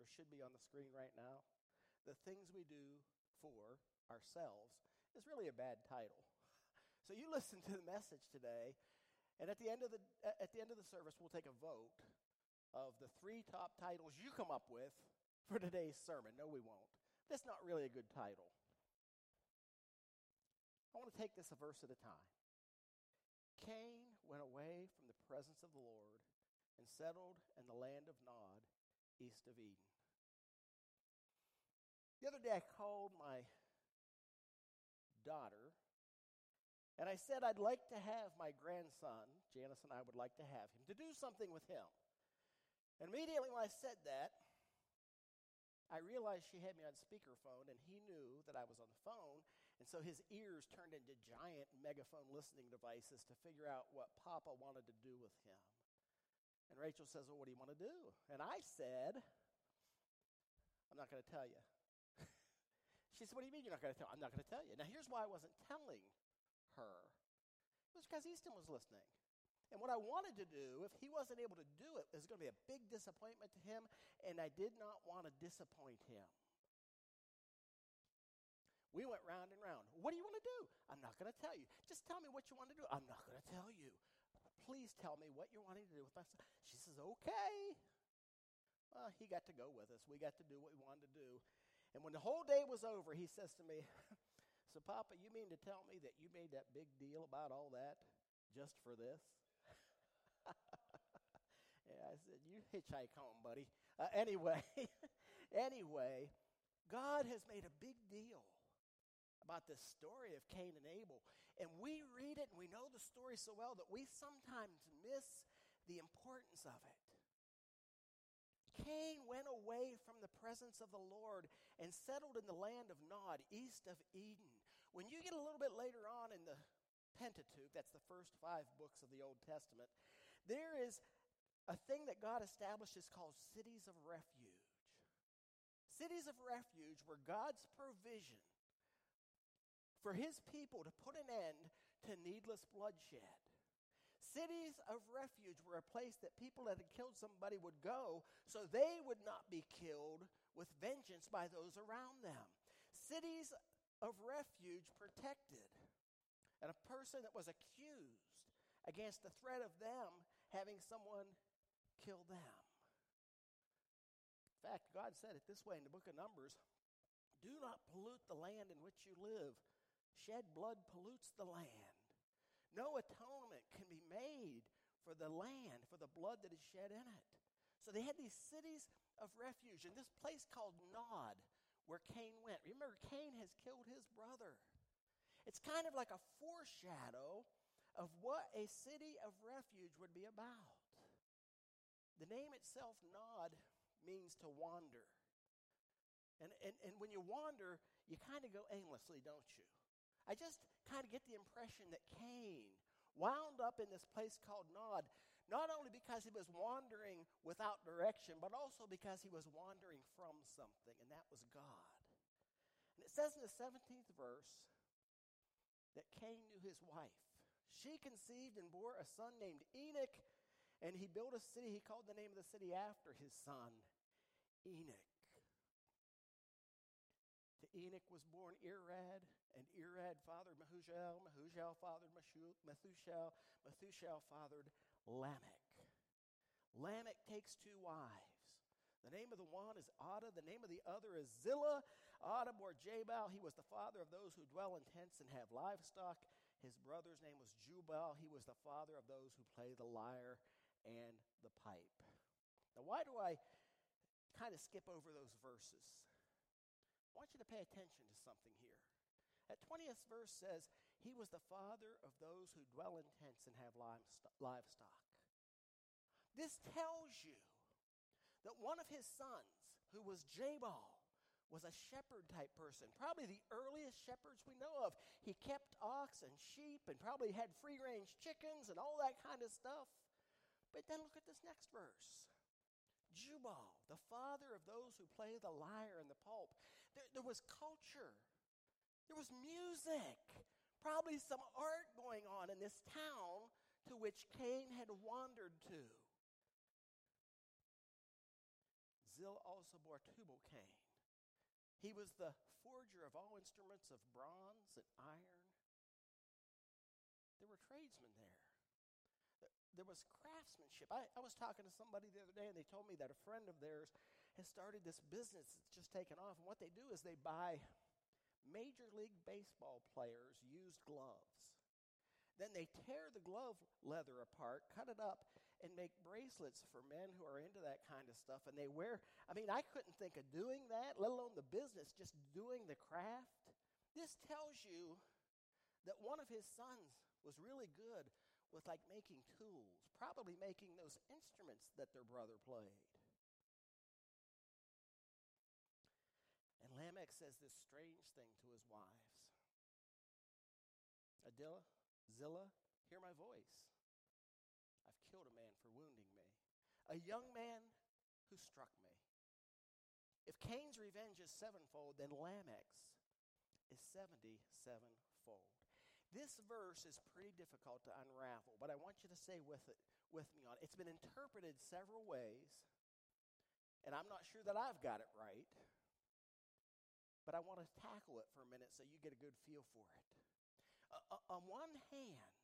or should be on the screen right now, The Things We Do for Ourselves, is really a bad title. So you listen to the message today, and at the end of the, at the, end of the service, we'll take a vote of the three top titles you come up with for today's sermon. No, we won't. That's not really a good title. I want to take this a verse at a time. Cain went away from the presence of the Lord and settled in the land of Nod, east of Eden. The other day, I called my daughter and I said I'd like to have my grandson, Janice and I would like to have him, to do something with him. And immediately when I said that, I realized she had me on speakerphone, and he knew that I was on the phone. And so his ears turned into giant megaphone listening devices to figure out what Papa wanted to do with him. And Rachel says, Well, what do you want to do? And I said, I'm not going to tell you. she said, What do you mean you're not going to tell? I'm not going to tell you. Now, here's why I wasn't telling her it was because Easton was listening. And what I wanted to do, if he wasn't able to do it, it was going to be a big disappointment to him, and I did not want to disappoint him. We went round and round. What do you want to do? I'm not going to tell you. Just tell me what you want to do. I'm not going to tell you. Please tell me what you're wanting to do with my son. She says, okay. Well, he got to go with us. We got to do what we wanted to do. And when the whole day was over, he says to me, So, Papa, you mean to tell me that you made that big deal about all that just for this? yeah, I said, You hitchhike home, buddy. Uh, anyway, anyway, God has made a big deal about this story of Cain and Abel. And we read it and we know the story so well that we sometimes miss the importance of it. Cain went away from the presence of the Lord and settled in the land of Nod, east of Eden. When you get a little bit later on in the Pentateuch, that's the first five books of the Old Testament, there is a thing that God establishes called cities of refuge. Cities of refuge were God's provision for his people to put an end to needless bloodshed. Cities of refuge were a place that people that had killed somebody would go so they would not be killed with vengeance by those around them. Cities of refuge protected and a person that was accused against the threat of them having someone kill them. In fact, God said it this way in the book of Numbers do not pollute the land in which you live. Shed blood pollutes the land. No atonement can be made for the land, for the blood that is shed in it. So they had these cities of refuge, and this place called Nod, where Cain went. Remember, Cain has killed his brother. It's kind of like a foreshadow of what a city of refuge would be about. The name itself, Nod, means to wander. And, and, and when you wander, you kind of go aimlessly, don't you? I just kind of get the impression that Cain wound up in this place called Nod, not only because he was wandering without direction, but also because he was wandering from something, and that was God. And it says in the 17th verse that Cain knew his wife. She conceived and bore a son named Enoch, and he built a city. He called the name of the city after his son, Enoch. To Enoch was born Irad, and Irad fathered Mehujael, Mehujael fathered Methushael, Methushael fathered Lamech. Lamech takes two wives. The name of the one is Adah, the name of the other is Zillah. Adah bore Jabal. He was the father of those who dwell in tents and have livestock. His brother's name was Jubal. He was the father of those who play the lyre and the pipe. Now, why do I kind of skip over those verses? I want you to pay attention to something here. That 20th verse says, He was the father of those who dwell in tents and have livestock. This tells you that one of his sons, who was Jabal, was a shepherd type person, probably the earliest shepherds we know of. He kept ox and sheep and probably had free range chickens and all that kind of stuff. But then look at this next verse. Jubal, the father of those who play the lyre and the pulp. There, there was culture, there was music, probably some art going on in this town to which Cain had wandered to. Zil also bore Tubal Cain. He was the forger of all instruments of bronze and iron. There were tradesmen there. There was craftsmanship. I, I was talking to somebody the other day, and they told me that a friend of theirs has started this business that's just taken off. And what they do is they buy Major League Baseball players' used gloves. Then they tear the glove leather apart, cut it up, and make bracelets for men who are into that kind of stuff. And they wear, I mean, I couldn't think of doing that, let alone the business, just doing the craft. This tells you that one of his sons was really good with like making tools, probably making those instruments that their brother played. And Lamech says this strange thing to his wives Adillah, Zillah, hear my voice I've killed a man for wounding me, a young man who struck me. If Cain's revenge is sevenfold, then Lamech's is 77 fold. This verse is pretty difficult to unravel, but I want you to say with it with me on it. It's been interpreted several ways, and I'm not sure that I've got it right. But I want to tackle it for a minute so you get a good feel for it. Uh, uh on one hand,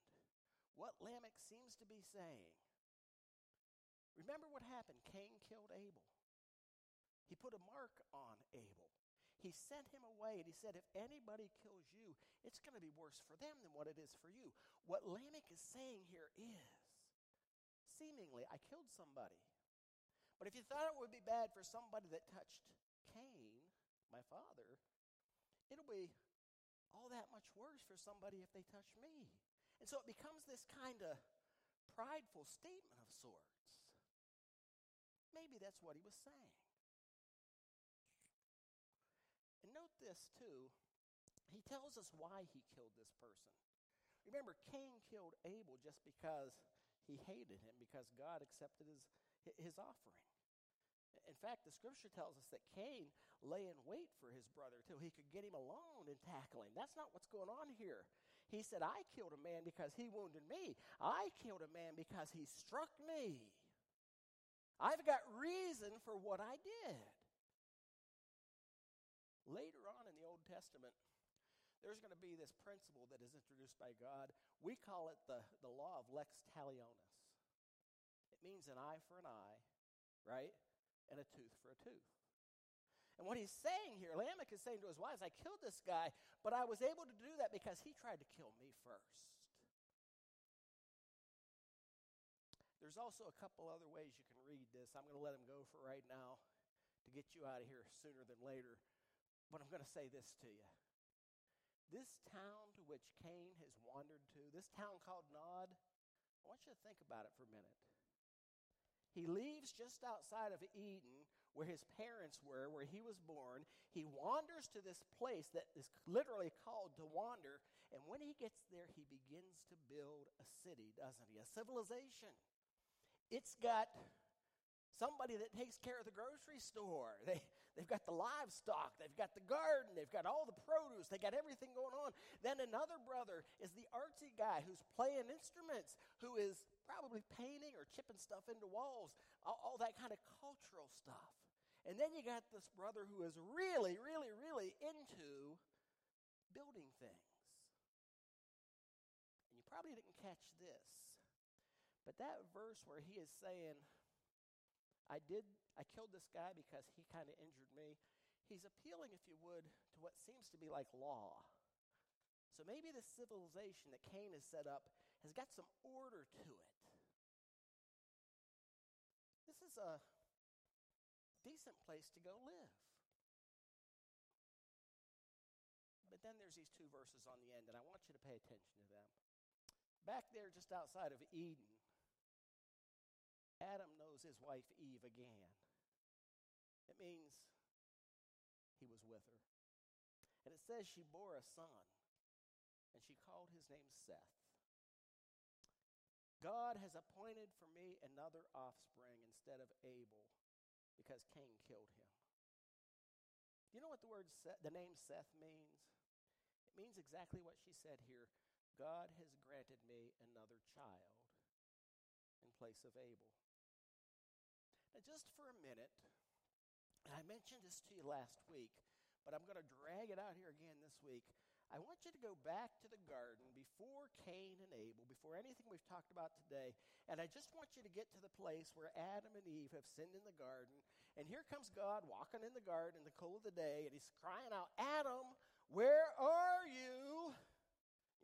what Lamech seems to be saying. Remember what happened? Cain killed Abel. He put a mark on Abel. He sent him away and he said, If anybody kills you, it's going to be worse for them than what it is for you. What Lamech is saying here is seemingly, I killed somebody. But if you thought it would be bad for somebody that touched my father, it'll be all that much worse for somebody if they touch me. And so it becomes this kind of prideful statement of sorts. Maybe that's what he was saying. And note this, too. He tells us why he killed this person. Remember, Cain killed Abel just because he hated him, because God accepted his, his offering. In fact, the scripture tells us that Cain lay in wait for his brother till he could get him alone and tackle him. That's not what's going on here. He said, I killed a man because he wounded me. I killed a man because he struck me. I've got reason for what I did. Later on in the Old Testament, there's going to be this principle that is introduced by God. We call it the, the law of lex talionis. It means an eye for an eye, right? And a tooth for a tooth. And what he's saying here, Lamech is saying to his wives, I killed this guy, but I was able to do that because he tried to kill me first. There's also a couple other ways you can read this. I'm going to let him go for right now to get you out of here sooner than later. But I'm going to say this to you. This town to which Cain has wandered to, this town called Nod, I want you to think about it for a minute. He leaves just outside of Eden where his parents were, where he was born. He wanders to this place that is literally called to wander. And when he gets there, he begins to build a city, doesn't he? A civilization. It's got somebody that takes care of the grocery store. They, they've got the livestock, they've got the garden, they've got all the produce, they got everything going on. Then another brother is the artsy guy who's playing instruments, who is probably painting or chipping stuff into walls, all, all that kind of cultural stuff. And then you got this brother who is really, really, really into building things. And you probably didn't catch this. But that verse where he is saying, I did I killed this guy because he kind of injured me. He's appealing, if you would, to what seems to be like law. So maybe the civilization that Cain has set up has got some order to it. This is a decent place to go live. But then there's these two verses on the end, and I want you to pay attention to them. Back there, just outside of Eden, Adam knows his wife Eve again. It means he was with her. And it says she bore a son, and she called his name Seth. God has appointed for me another offspring instead of Abel because Cain killed him. Do You know what the word Seth, the name Seth means? It means exactly what she said here. God has granted me another child in place of Abel. Just for a minute, I mentioned this to you last week, but I'm going to drag it out here again this week. I want you to go back to the garden before Cain and Abel, before anything we've talked about today, and I just want you to get to the place where Adam and Eve have sinned in the garden. And here comes God walking in the garden in the cool of the day, and he's crying out, Adam, where are you?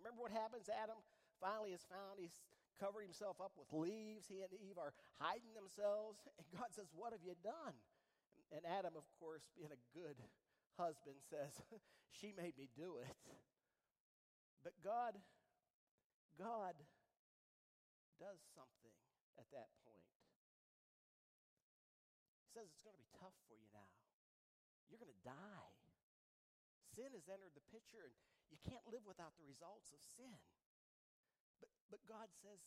Remember what happens? Adam finally is found. He's covered himself up with leaves. He and Eve are hiding themselves. And God says, What have you done? And Adam, of course, being a good husband, says, She made me do it. But God, God does something at that point. He says it's going to be tough for you now. You're going to die. Sin has entered the picture, and you can't live without the results of sin. But, but God says,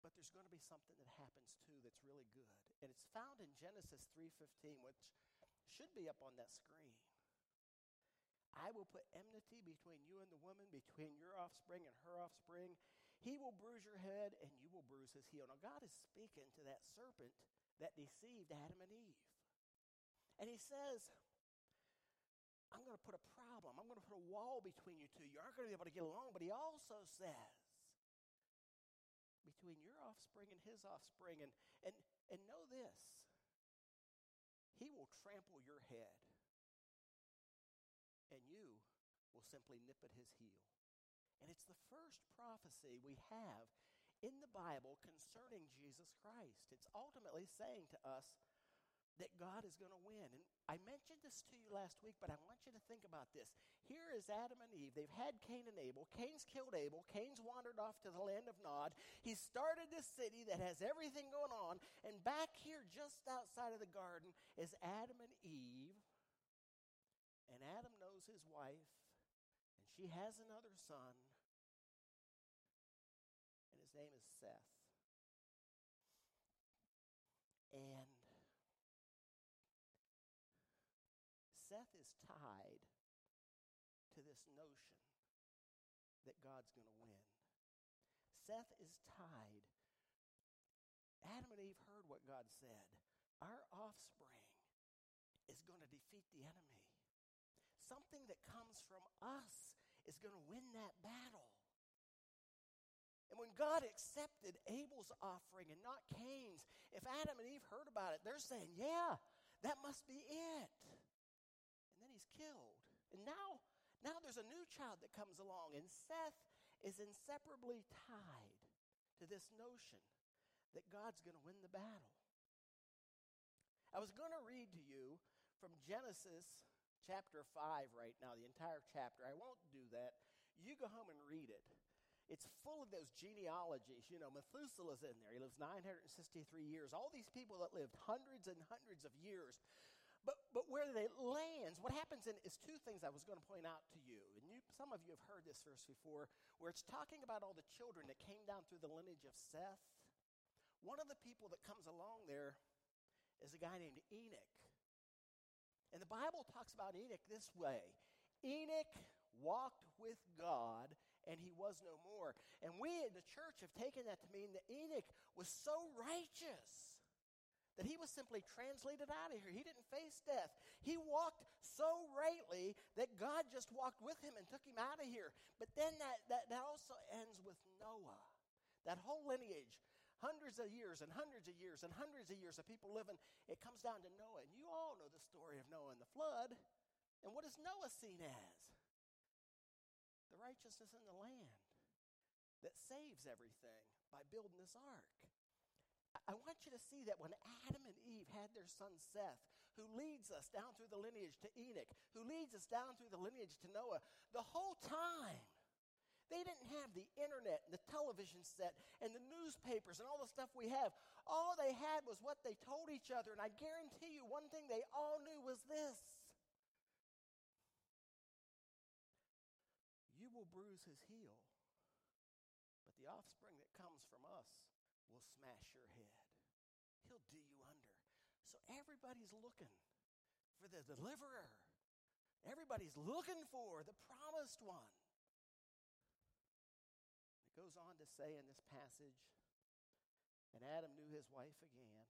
but there's going to be something that happens too that's really good. And it's found in Genesis 3:15, which should be up on that screen. I will put enmity between you and the woman, between your offspring and her offspring. He will bruise your head, and you will bruise his heel. Now, God is speaking to that serpent that deceived Adam and Eve. And he says, I'm going to put a problem. I'm going to put a wall between you two. You aren't going to be able to get along. But he also says, between your offspring and his offspring. And, and, and know this he will trample your head and you will simply nip at his heel. And it's the first prophecy we have in the Bible concerning Jesus Christ. It's ultimately saying to us that God is going to win. And I mentioned this to you last week, but I want you to think about this. Here is Adam and Eve. They've had Cain and Abel. Cain's killed Abel. Cain's wandered off to the land of Nod. He started this city that has everything going on. And back here, just outside of the garden, is Adam and Eve and Adam knows his wife, and she has another son, and his name is Seth. And Seth is tied to this notion that God's going to win. Seth is tied. Adam and Eve heard what God said. Our offspring is going to defeat the enemy something that comes from us is going to win that battle. And when God accepted Abel's offering and not Cain's, if Adam and Eve heard about it, they're saying, yeah, that must be it. And killed. And now, now there's a new child that comes along, and Seth is inseparably tied to this notion that God's going to win the battle. I was going to read to you from Genesis chapter 5 right now, the entire chapter. I won't do that. You go home and read it. It's full of those genealogies. You know, Methuselah's in there. He lives 963 years. All these people that lived hundreds and hundreds of years. But, but where they lands, what happens in is two things I was going to point out to you. And you, some of you have heard this verse before, where it's talking about all the children that came down through the lineage of Seth. One of the people that comes along there is a guy named Enoch. And the Bible talks about Enoch this way Enoch walked with God and he was no more. And we in the church have taken that to mean that Enoch was so righteous that he was simply translated out of here. He didn't face death. He walked so rightly that God just walked with him and took him out of here. But then that, that, that also ends with Noah. That whole lineage hundreds of years and hundreds of years and hundreds of years of people living. It comes down to Noah. And you all know the story of Noah and the flood. And what is Noah seen as? The righteousness in the land that saves everything by building this ark. I want you to see that when Adam and Eve had their son Seth, who leads us down through the lineage to Enoch, who leads us down through the lineage to Noah, the whole time they didn't have the internet and the television set and the newspapers and all the stuff we have. All they had was what they told each other. And I guarantee you, one thing they all knew was this You will bruise his heel, but the offspring that comes from us will smash your head. He'll do you under. So everybody's looking for the deliverer. Everybody's looking for the promised one It goes on to say in this passage, and Adam knew his wife again.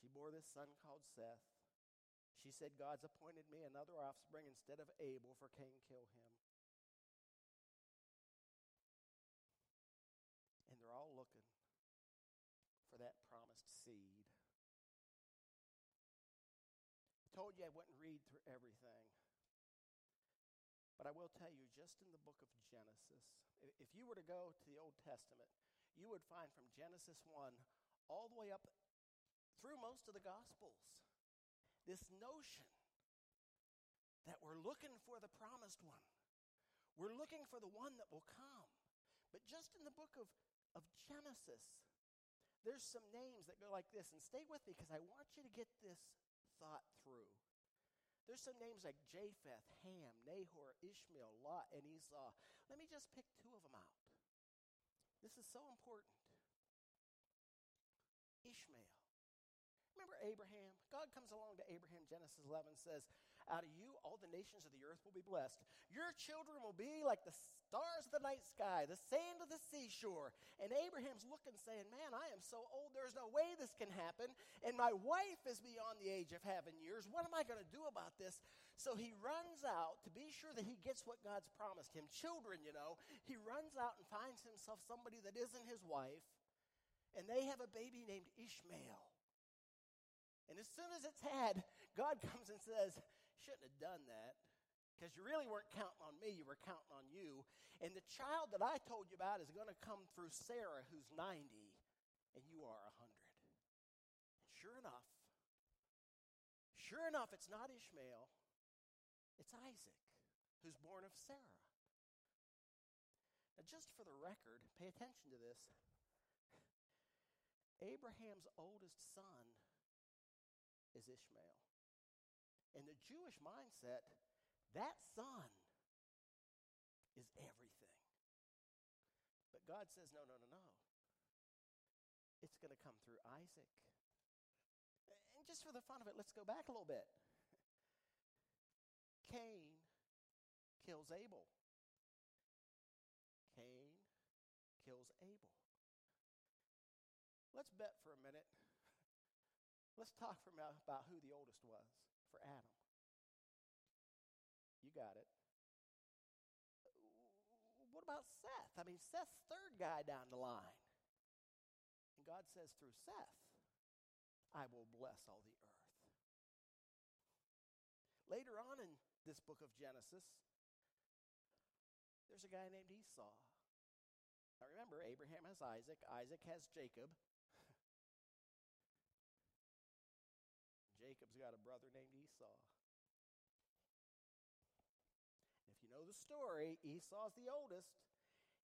She bore this son called Seth. She said, God's appointed me another offspring instead of Abel, for Cain killed him. And they're all looking for that promised seed. I told you I wouldn't read through everything. But I will tell you, just in the book of Genesis, if you were to go to the Old Testament, you would find from Genesis 1 all the way up through most of the Gospels this notion that we're looking for the promised one. We're looking for the one that will come. But just in the book of, of Genesis, there's some names that go like this. And stay with me because I want you to get this thought through. There's some names like Japheth, Ham, Nahor, Ishmael, Lot, and Esau. Let me just pick two of them out. This is so important. Ishmael. Remember Abraham? God comes along to Abraham, Genesis 11 says, Out of you, all the nations of the earth will be blessed. Your children will be like the stars of the night sky, the sand of the seashore. And Abraham's looking, saying, Man, I am so old, there's no way this can happen. And my wife is beyond the age of having years. What am I going to do about this? So he runs out to be sure that he gets what God's promised him. Children, you know, he runs out and finds himself somebody that isn't his wife. And they have a baby named Ishmael. And as soon as it's had, God comes and says, Shouldn't have done that because you really weren't counting on me, you were counting on you. And the child that I told you about is going to come through Sarah, who's 90, and you are 100. And sure enough, sure enough, it's not Ishmael, it's Isaac, who's born of Sarah. Now, just for the record, pay attention to this. Abraham's oldest son is Ishmael. In the Jewish mindset, that son is everything. But God says, no, no, no, no. It's going to come through Isaac. And just for the fun of it, let's go back a little bit. Cain kills Abel. Cain kills Abel. Let's bet for a minute. Let's talk for about who the oldest was for Adam. You got it. Uh, what about Seth? I mean, Seth's third guy down the line. And God says through Seth, I will bless all the earth. Later on in this book of Genesis, there's a guy named Esau. Now remember, Abraham has Isaac, Isaac has Jacob. Jacob's got a brother named Esau. know the story. Esau's the oldest.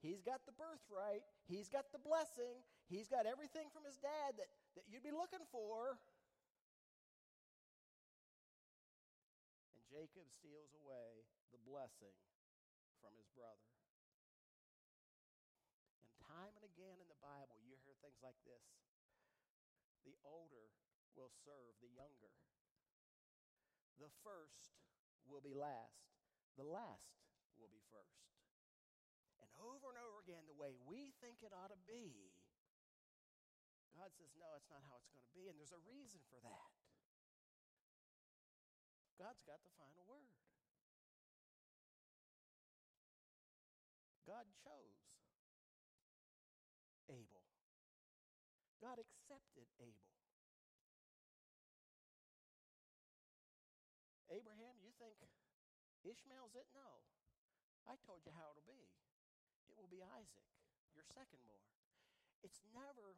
He's got the birthright. He's got the blessing. He's got everything from his dad that, that you'd be looking for. And Jacob steals away the blessing from his brother. And time and again in the Bible, you hear things like this the older will serve the younger, the first will be last, the last will be first. And over and over again, the way we think it ought to be, God says, no, it's not how it's going to be. And there's a reason for that. God's got the final word. God chose Abel. God accepted Abel. Abraham, you think Ishmael's it? No. I told you how it'll be. It will be Isaac, your second born. It's never,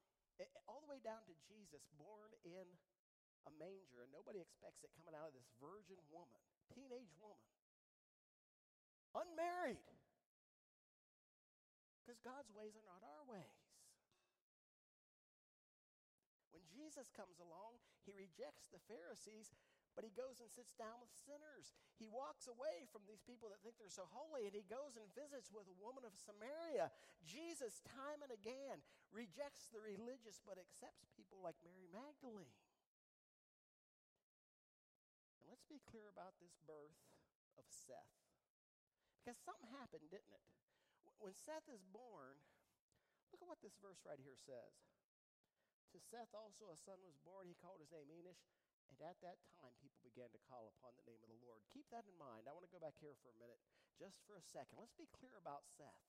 all the way down to Jesus, born in a manger, and nobody expects it coming out of this virgin woman, teenage woman, unmarried. Because God's ways are not our ways. When Jesus comes along, he rejects the Pharisees but he goes and sits down with sinners. He walks away from these people that think they're so holy and he goes and visits with a woman of Samaria. Jesus, time and again, rejects the religious but accepts people like Mary Magdalene. And let's be clear about this birth of Seth. Because something happened, didn't it? When Seth is born, look at what this verse right here says. To Seth also a son was born. He called his name Enosh. And at that time, people began to call upon the name of the Lord. Keep that in mind. I want to go back here for a minute, just for a second. Let's be clear about Seth.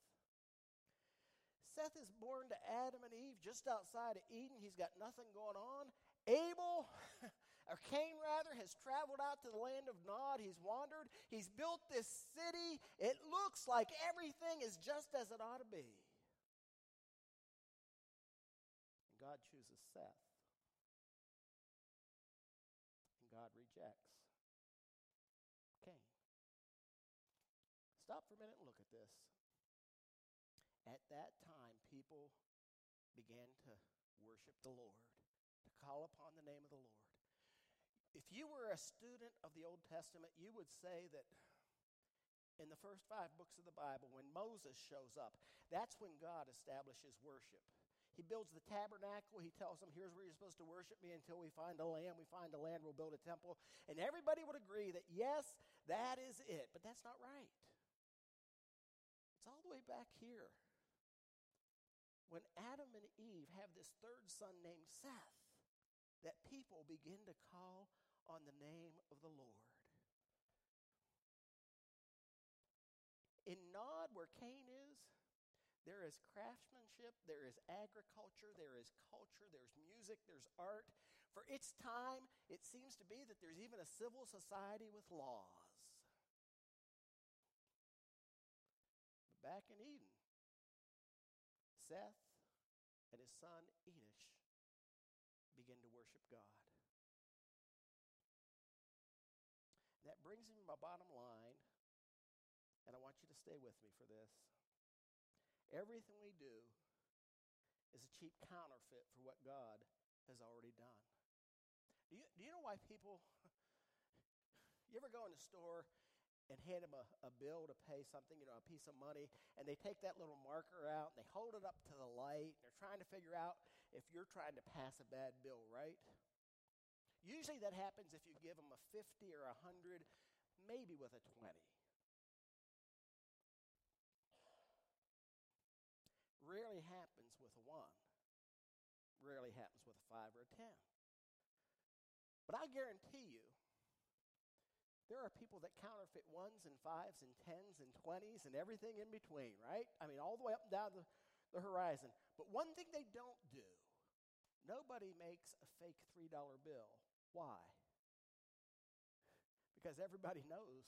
Seth is born to Adam and Eve just outside of Eden. He's got nothing going on. Abel, or Cain rather, has traveled out to the land of Nod. He's wandered. He's built this city. It looks like everything is just as it ought to be. And God chooses Seth. Rejects Cain. Stop for a minute and look at this. At that time, people began to worship the Lord, to call upon the name of the Lord. If you were a student of the Old Testament, you would say that in the first five books of the Bible, when Moses shows up, that's when God establishes worship. He builds the tabernacle. He tells them, here's where you're supposed to worship me until we find a land. We find a land, we'll build a temple. And everybody would agree that, yes, that is it. But that's not right. It's all the way back here when Adam and Eve have this third son named Seth, that people begin to call on the name of the Lord. In Nod, where Cain is, there is craftsmanship, there is agriculture, there is culture, there's music, there's art. For its time, it seems to be that there's even a civil society with laws. But back in Eden, Seth and his son Enosh begin to worship God. That brings me to my bottom line, and I want you to stay with me for this. Everything we do is a cheap counterfeit for what God has already done. Do you, do you know why people, you ever go in the store and hand them a, a bill to pay something, you know, a piece of money, and they take that little marker out and they hold it up to the light. And they're trying to figure out if you're trying to pass a bad bill, right? Usually that happens if you give them a 50 or a 100, maybe with a 20. Rarely happens with a 1. Rarely happens with a 5 or a 10. But I guarantee you, there are people that counterfeit ones and fives and tens and twenties and everything in between, right? I mean, all the way up and down the, the horizon. But one thing they don't do nobody makes a fake $3 bill. Why? Because everybody knows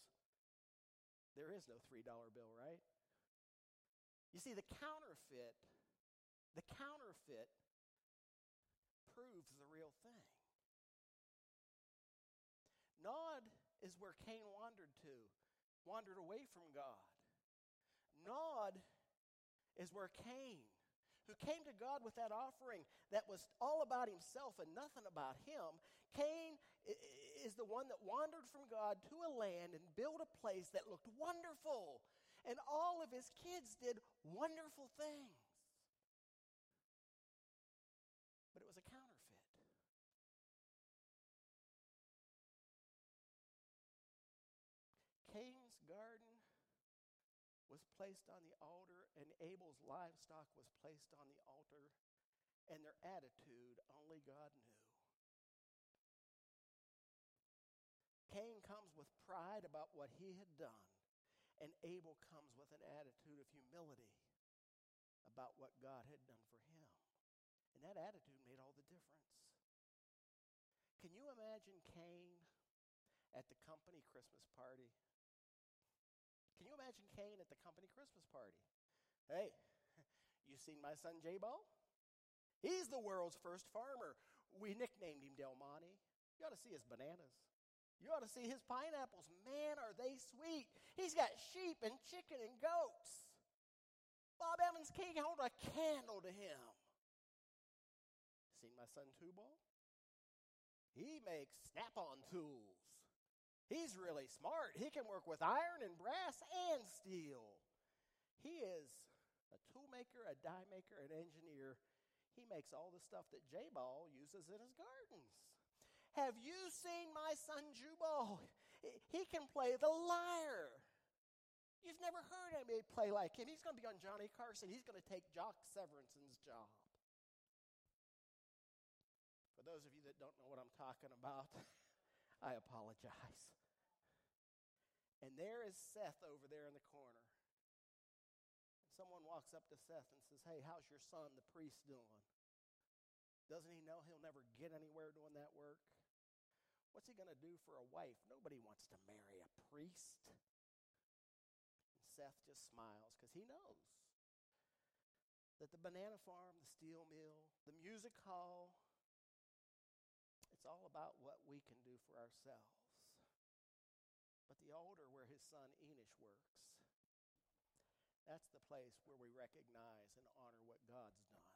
there is no $3 bill, right? You see, the counterfeit, the counterfeit proves the real thing. Nod is where Cain wandered to, wandered away from God. Nod is where Cain, who came to God with that offering that was all about himself and nothing about him, Cain is the one that wandered from God to a land and built a place that looked wonderful. And all of his kids did wonderful things. But it was a counterfeit. Cain's garden was placed on the altar, and Abel's livestock was placed on the altar, and their attitude only God knew. Cain comes with pride about what he had done, and Abel comes with an attitude of humility about what God had done for him. And that attitude made all the difference. Can you imagine Cain at the company Christmas party? Can you imagine Cain at the company Christmas party? Hey, you seen my son Jabal? He's the world's first farmer. We nicknamed him Del Monte. You ought to see his bananas. You ought to see his pineapples. Man, are they sweet. He's got sheep and chicken and goats. Bob Evans can't hold a candle to him. Seen my son Tubal? He makes snap on tools. He's really smart. He can work with iron and brass and steel. He is a toolmaker, a die maker, an engineer. He makes all the stuff that Jabal uses in his gardens. Have you seen my son Jubal? He can play the lyre. You've never heard anybody play like him. He's going to be on Johnny Carson. He's going to take Doc Severinsen's job. For those of you that don't know what I'm talking about, I apologize. And there is Seth over there in the corner. Someone walks up to Seth and says, Hey, how's your son, the priest, doing? Doesn't he know he'll never get anywhere doing that work? What's he going to do for a wife? Nobody wants to marry a priest. And Seth just smiles because he knows that the banana farm, the steel mill, the music hall, it's all about what we can do for ourselves. But the altar where his son Enosh works, that's the place where we recognize and honor what God's done.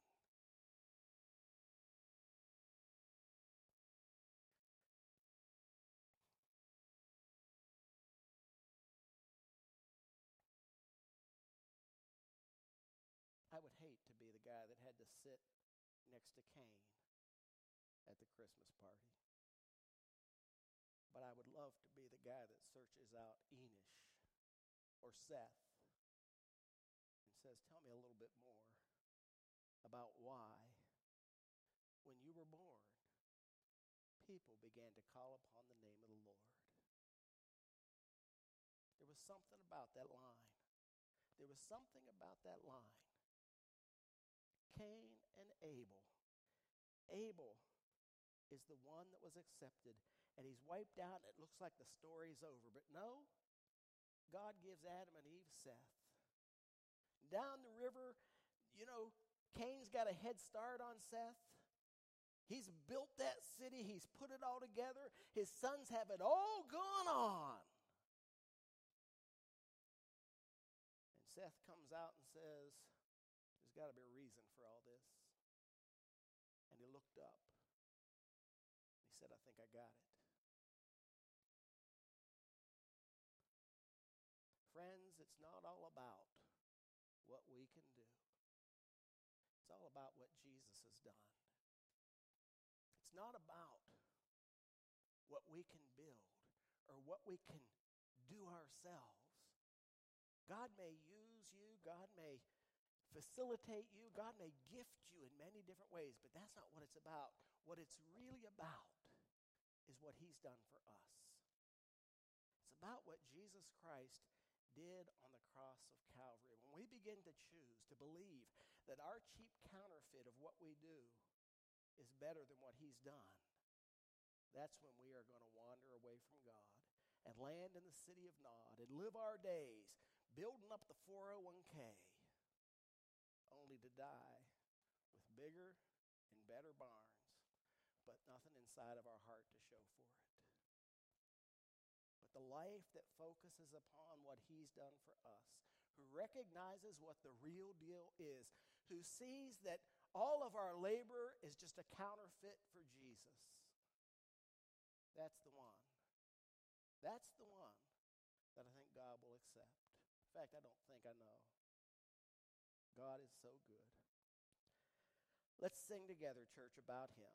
Guy that had to sit next to Cain at the Christmas party. But I would love to be the guy that searches out Enosh or Seth and says, Tell me a little bit more about why, when you were born, people began to call upon the name of the Lord. There was something about that line. There was something about that line. Cain and Abel. Abel is the one that was accepted, and he's wiped out. and It looks like the story's over. But no, God gives Adam and Eve Seth. Down the river, you know, Cain's got a head start on Seth. He's built that city, he's put it all together. His sons have it all gone on. And Seth comes out and says, There's got to be a reason for all this. And he looked up said, I think I got it. Friends, it's not all about what we can do, it's all about what Jesus has done. It's not about what we can build or what we can do ourselves. God may use you, God may facilitate you, God may gift you in many different ways, but that's not what it's about. What it's really about is what he's done for us. It's about what Jesus Christ did on the cross of Calvary. When we begin to choose to believe that our cheap counterfeit of what we do is better than what he's done, that's when we are going to wander away from God and land in the city of Nod and live our days building up the 401k only to die with bigger and better barns but nothing inside of our heart to show for it. But the life that focuses upon what He's done for us, who recognizes what the real deal is, who sees that all of our labor is just a counterfeit for Jesus, that's the one. That's the one that I think God will accept. In fact, I don't think I know. God is so good. Let's sing together, church, about Him.